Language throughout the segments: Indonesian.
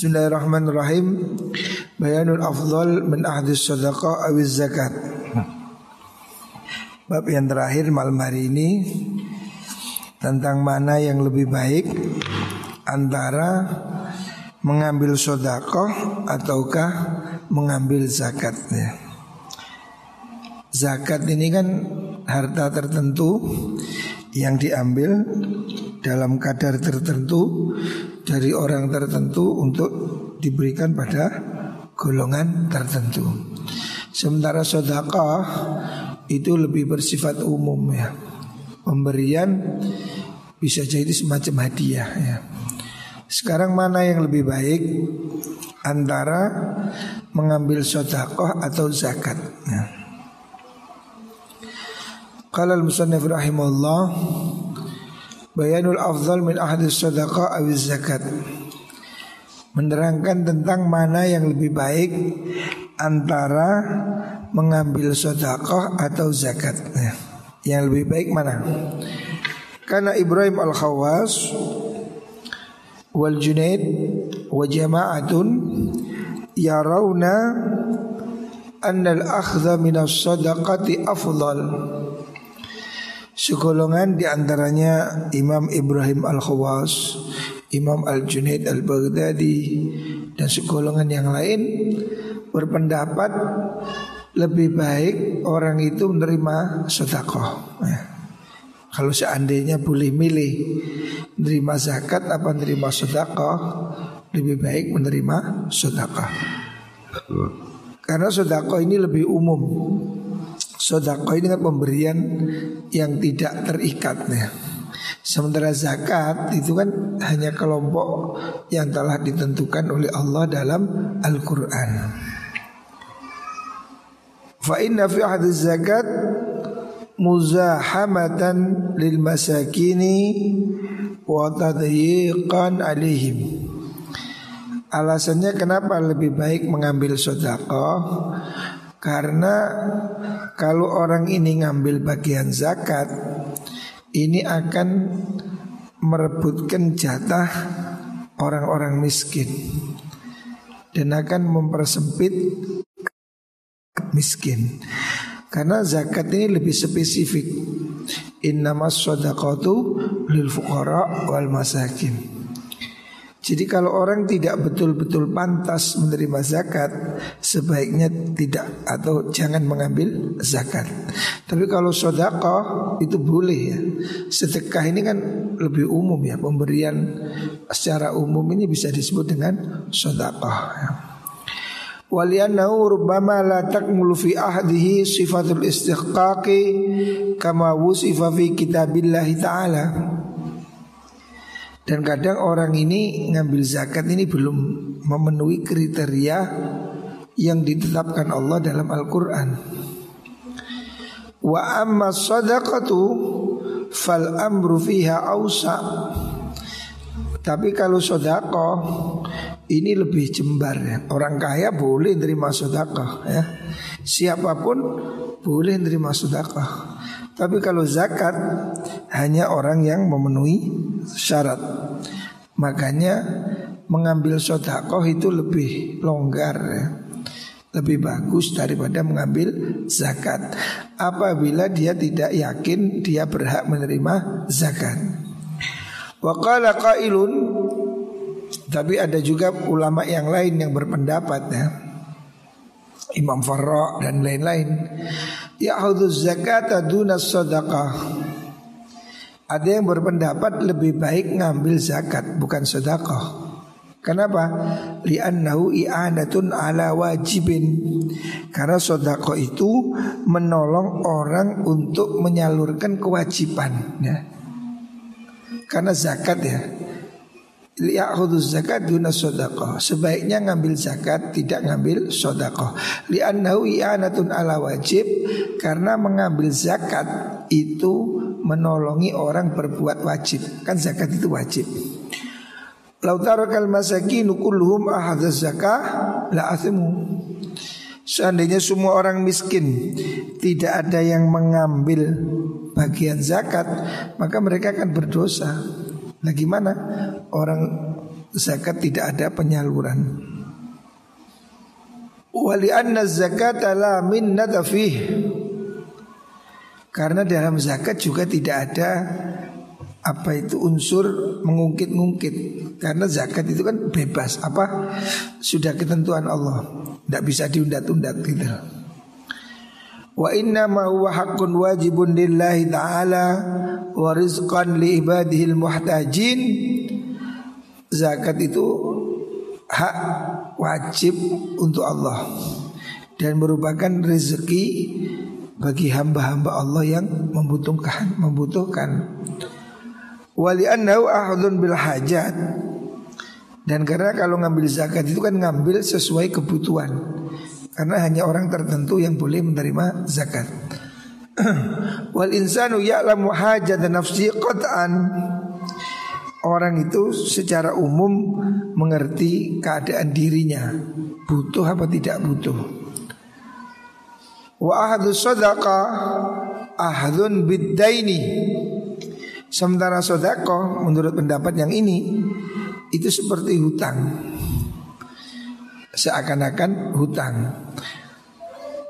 Bismillahirrahmanirrahim. Bayanul afdal min ahdis sadaqah awiz zakat. Bab yang terakhir malam hari ini tentang mana yang lebih baik antara mengambil sodakoh ataukah mengambil zakat ya. Zakat ini kan harta tertentu yang diambil dalam kadar tertentu dari orang tertentu untuk diberikan pada golongan tertentu. Sementara sodakah itu lebih bersifat umum ya. Pemberian bisa jadi semacam hadiah ya. Sekarang mana yang lebih baik antara mengambil sodakoh atau zakat? Ya. Kalau al-musannif rahimahullah Bayanul afdal min ahadis sadaqah awiz zakat Menerangkan tentang mana yang lebih baik Antara mengambil sodakoh atau zakat ya. Yang lebih baik mana? Karena Ibrahim al-Khawas Wal Junaid Wa jama'atun Yarawna Anna al-akhdha minas sadaqati afdal Segolongan di antaranya Imam Ibrahim Al-Khawas Imam Al-Junaid Al-Baghdadi Dan segolongan yang lain Berpendapat Lebih baik orang itu menerima sodakoh ya. Kalau seandainya boleh milih Menerima zakat apa menerima sodakoh Lebih baik menerima sodakoh Karena sodakoh ini lebih umum Sodako ini kan pemberian yang tidak terikat ya. Sementara zakat itu kan hanya kelompok yang telah ditentukan oleh Allah dalam Al-Quran. Fa inna fi hadis zakat muzahamatan lil masakini wa tadyiqan alaihim. Alasannya kenapa lebih baik mengambil sodakoh karena kalau orang ini ngambil bagian zakat Ini akan merebutkan jatah orang-orang miskin. Dan akan mempersempit miskin. Karena zakat ini lebih spesifik. Innamas sodakatu lil fuqara wal masakin jadi kalau orang tidak betul-betul pantas menerima zakat Sebaiknya tidak atau jangan mengambil zakat. Tapi kalau sodako itu boleh ya. Sedekah ini kan lebih umum ya. Pemberian secara umum ini bisa disebut dengan sodako ya. Rubbama la takmulu fi ahdihi sifatul istiqaqi Kama wusifa fi kitabillahi ta'ala dan kadang orang ini ngambil zakat ini belum memenuhi kriteria yang ditetapkan Allah dalam Al-Quran. Wa amma sadaqatu fal amru fiha ausa. Tapi kalau sodako ini lebih jembar ya. Orang kaya boleh nerima sodako ya. Siapa pun boleh nerima sodako. Tapi kalau zakat hanya orang yang memenuhi syarat. Makanya mengambil sodakoh itu lebih longgar ya. Lebih bagus daripada mengambil zakat. Apabila dia tidak yakin dia berhak menerima zakat. Waqala qailun Tapi ada juga ulama yang lain yang berpendapat ya. Imam Farra dan lain-lain. Ya'udhu zakat aduna sadaqah Ada yang berpendapat lebih baik ngambil zakat bukan sedekah. Kenapa? Li'annahu i'anatun ala wajibin Karena sodako itu menolong orang untuk menyalurkan kewajiban ya. Karena zakat ya Li'akhudhu zakat duna sodako Sebaiknya ngambil zakat tidak ngambil sodako Li'annahu i'anatun ala wajib Karena mengambil zakat itu menolongi orang berbuat wajib. Kan zakat itu wajib. Masakinu kulluhum ahadz zakah la athimu. Seandainya semua orang miskin tidak ada yang mengambil bagian zakat, maka mereka akan berdosa. Nah gimana? Orang zakat tidak ada penyaluran. Wali anna zakat la min Karena dalam zakat juga tidak ada apa itu unsur mengungkit-ungkit karena zakat itu kan bebas apa sudah ketentuan Allah. Tidak bisa diundat-undat gitu. Wa inna ma huwa haqqun wajibun lillahi ta'ala wa rizqan li ibadihi muhtajin. Zakat itu hak wajib untuk Allah dan merupakan rezeki bagi hamba-hamba Allah yang membutuhkan membutuhkan. Wali annahu ahadun bil hajat. Dan karena kalau ngambil zakat itu kan ngambil sesuai kebutuhan. Karena hanya orang tertentu yang boleh menerima zakat. Wal insanu ya'lamu hajat nafsi qat'an. Orang itu secara umum mengerti keadaan dirinya. Butuh apa tidak butuh Wa ahadu sadaqah ahadun biddaini. Sementara sodako menurut pendapat yang ini Itu seperti hutang. Seakan-akan hutang.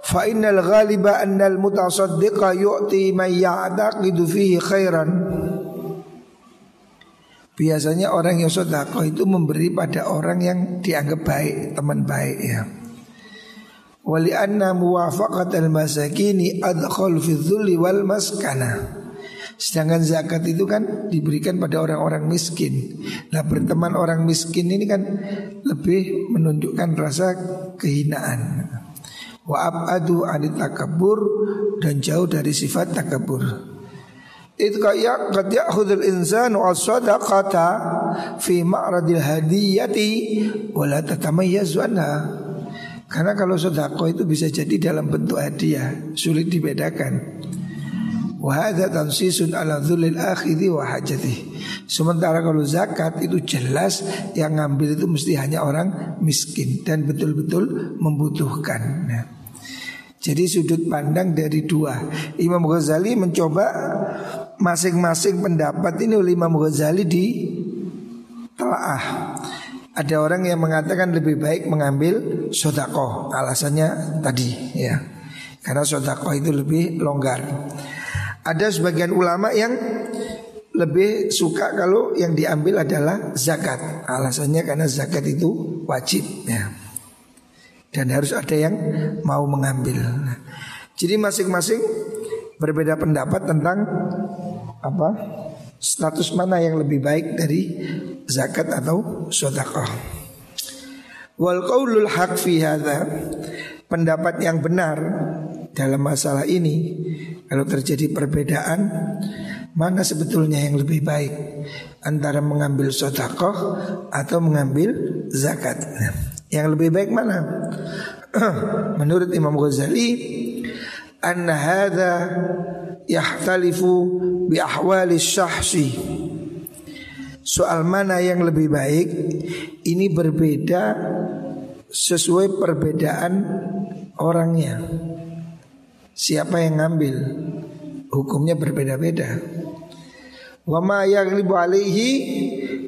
Fa innal ghaliba annal mutasaddiqa yu'ti man ya'taqidu fihi khairan. Biasanya orang yang sodako itu memberi pada orang yang dianggap baik, teman baik ya. Wali anna muwafaqat al-masakini adkhal fi dhulli wal maskana. Sedangkan zakat itu kan diberikan pada orang-orang miskin. Nah berteman orang miskin ini kan lebih menunjukkan rasa kehinaan. Wa abadu anit takabur dan jauh dari sifat takabur. Itu kayak qad ya'khudul insanu as-sadaqata fi ma'radil hadiyati wa la tatamayyazu anha. Karena kalau sedekah itu bisa jadi dalam bentuk hadiah, sulit dibedakan. Ala Sementara kalau zakat itu jelas Yang ngambil itu mesti hanya orang miskin Dan betul-betul membutuhkan nah. Jadi sudut pandang dari dua Imam Ghazali mencoba Masing-masing pendapat ini oleh Imam Ghazali di Telaah Ada orang yang mengatakan lebih baik mengambil sodako Alasannya tadi ya Karena sodako itu lebih longgar ada sebagian ulama yang lebih suka kalau yang diambil adalah zakat. Alasannya karena zakat itu wajib ya. Dan harus ada yang mau mengambil. Nah, jadi masing-masing berbeda pendapat tentang apa status mana yang lebih baik dari zakat atau sedekah. Wal qaulul haq fi hadha pendapat yang benar dalam masalah ini kalau terjadi perbedaan mana sebetulnya yang lebih baik? Antara mengambil sodakoh atau mengambil zakat. Yang lebih baik mana? Menurut Imam Ghazali anna hadha yahtalifu bi ahwali syahsi soal mana yang lebih baik ini berbeda sesuai perbedaan orangnya siapa yang ngambil hukumnya berbeda-beda. Wa ma yaghlibu alaihi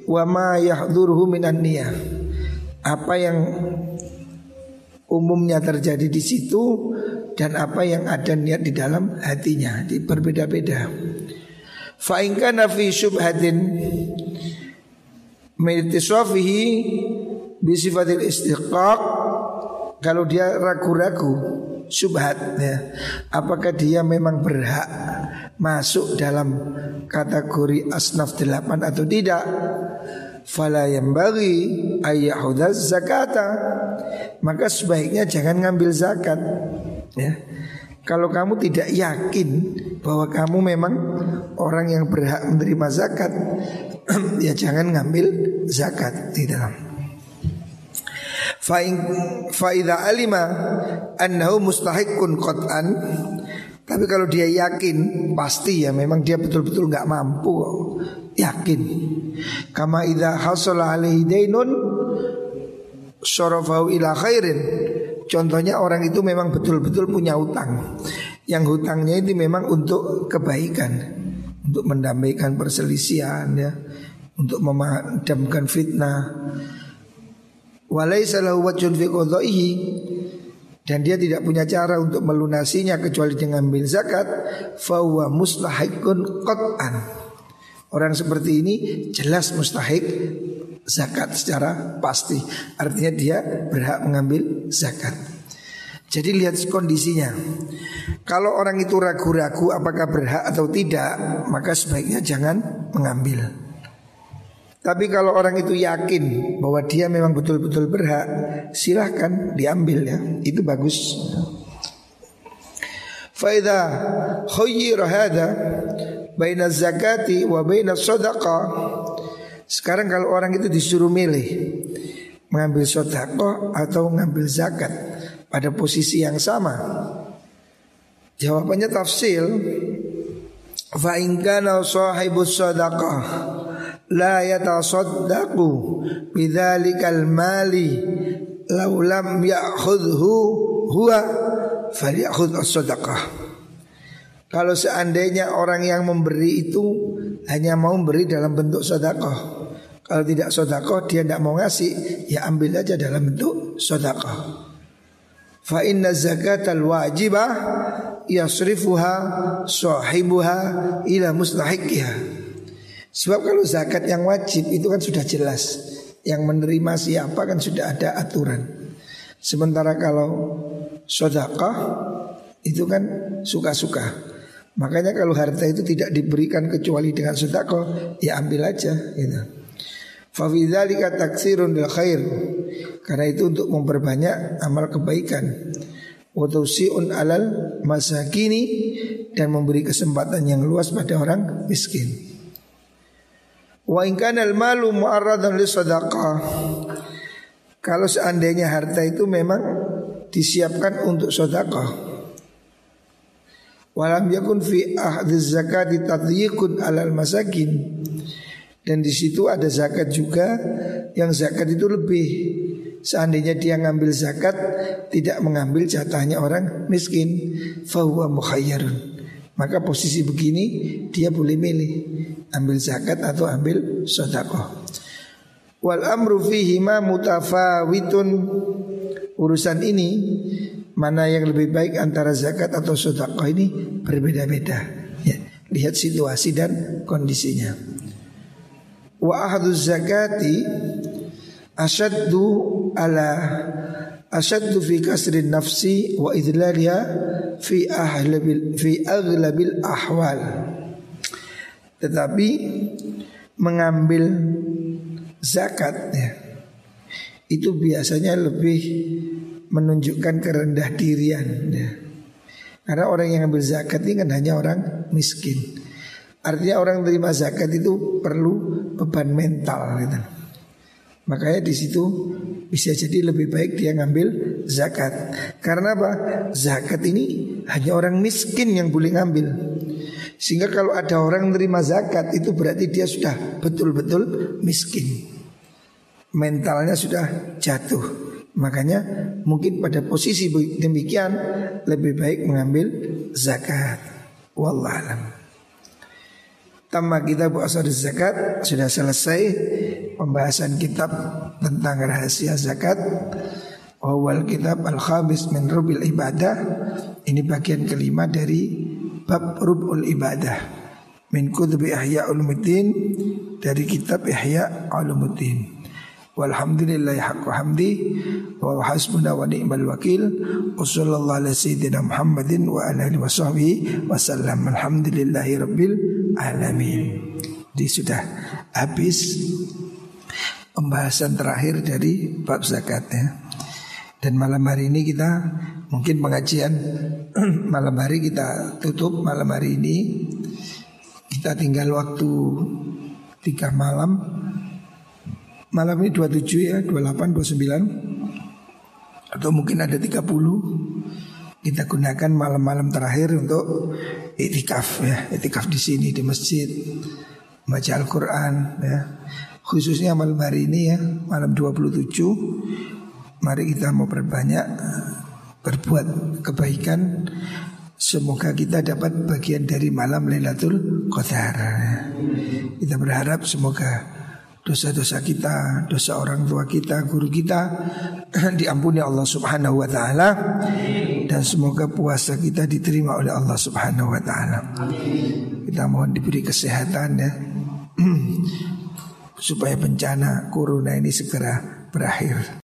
wa ma yahdhuruhu minan. Apa yang umumnya terjadi di situ dan apa yang ada niat di dalam hatinya di berbeda-beda. Fa in kana min bi sifatil istiqaq kalau dia ragu-ragu subhat ya. Apakah dia memang berhak masuk dalam kategori asnaf delapan atau tidak? Fala yang bagi zakata Maka sebaiknya jangan ngambil zakat ya. Kalau kamu tidak yakin bahwa kamu memang orang yang berhak menerima zakat Ya jangan ngambil zakat di dalam. Fa'idha alima annahu mustahiqun qat'an tapi kalau dia yakin pasti ya memang dia betul-betul nggak mampu yakin. Kama idza hasala alaihi dainun syarafahu ila khairin contohnya orang itu memang betul-betul punya hutang. Yang hutangnya itu memang untuk kebaikan. Untuk mendamaikan perselisihan ya. Untuk memadamkan fitnah. Walaysa lahu wajhun fi dan dia tidak punya cara untuk melunasinya kecuali dengan ambil zakat. Fahuwa mustahikun qat'an. Orang seperti ini jelas mustahik zakat secara pasti. Artinya dia berhak mengambil zakat. Jadi lihat kondisinya. Kalau orang itu ragu-ragu apakah berhak atau tidak, maka sebaiknya jangan mengambil. Tapi kalau orang itu yakin bahwa dia memang betul-betul berhak, silahkan diambil ya. Itu bagus. Faida khayyira hada baina zakati wa baina. Sekarang kalau orang itu disuruh milih mengambil sedekah atau mengambil zakat, pada posisi yang sama? Jawabannya tafsil Fa in kana sahibus sadaqah la yatasaddaqu bidzalikal mali law lam ya'khudhu huwa falyakhudh as-sadaqah. Kalau seandainya orang yang memberi itu hanya mau memberi dalam bentuk sedekah. Kalau tidak sedekah dia tidak mau ngasih, ya ambil aja dalam bentuk sedekah. Fa inna zakatal wajibah yasrifuha sahibuha ila mustahiqiha. Sebab kalau zakat yang wajib itu kan sudah jelas. Yang menerima siapa kan sudah ada aturan. Sementara kalau sodakah itu kan suka-suka. Makanya kalau harta itu tidak diberikan kecuali dengan sodakah Ya ambil aja gitu Fafidzalika taksirun bil khair. Karena itu untuk memperbanyak amal kebaikan. Wa tausiun alal masakini dan memberi kesempatan yang luas pada orang miskin. Wa in al malu mu'arradan li sadaqah. Kalau seandainya harta itu memang disiapkan untuk sedekah. Walam yakun fi ahdi zakati tadyiqun alal masakin dan di situ ada zakat juga yang zakat itu lebih. Seandainya dia ngambil zakat tidak mengambil jatahnya orang miskin, fahuwa mukhayyarun. Maka posisi begini dia boleh milih ambil zakat atau ambil sedekah. Wal amru fihi ma mutafawitun urusan ini mana yang lebih baik antara zakat atau sedekah ini berbeda-beda. Ya, lihat situasi dan kondisinya. Wa ahadu zakati asyaddu ala asyaddu fi kasrin nafsi wa idlaliha fi ahlabil fi aglabil ahwal. Tetapi mengambil zakat ya, itu biasanya lebih menunjukkan kerendah dirian ya. Karena orang yang ambil zakat ini kan hanya orang miskin. Artinya orang terima zakat itu perlu beban mental gitu. Makanya di situ bisa jadi lebih baik dia ngambil zakat. Karena apa? Zakat ini hanya orang miskin yang boleh ngambil. Sehingga kalau ada orang terima zakat itu berarti dia sudah betul-betul miskin. Mentalnya sudah jatuh. Makanya mungkin pada posisi demikian lebih baik mengambil zakat. Wallahualam. Tamma kitab asar zakat Sudah selesai pembahasan kitab tentang rahasia zakat. Awal kitab al-khabis min rubil ibadah. Ini bagian kelima dari bab rubul ibadah. Min kutubi ihya ulumuddin Dari kitab ihya ulumuddin. Walhamdulillahi haqqu hamdi Wa hasbuna wa ni'mal wakil. Wa sallallahu ala sayyidina Muhammadin Wa ala alihi wa sahbihi Wa sallam. Alhamdulillahi rabbil alamin. Jadi sudah habis Pembahasan terakhir dari bab zakat ya. Dan malam hari ini kita Mungkin pengajian Malam hari kita tutup. Malam hari ini Kita tinggal waktu Tiga malam. Malam ini 27 ya, 28, 29 Atau mungkin ada 30 Kita gunakan malam-malam terakhir untuk itikaf ya. Itikaf di sini di masjid. Baca Al-Quran ya. Khususnya malam hari ini ya Malam 27 Mari kita mau perbanyak Berbuat kebaikan. Semoga kita dapat bagian dari malam Lailatul Qadar. Kita berharap semoga dosa-dosa kita, dosa orang tua kita, guru kita diampuni Allah Subhanahu wa taala dan semoga puasa kita diterima oleh Allah Subhanahu wa taala. Kita mohon diberi kesehatan ya. supaya bencana corona ini segera berakhir.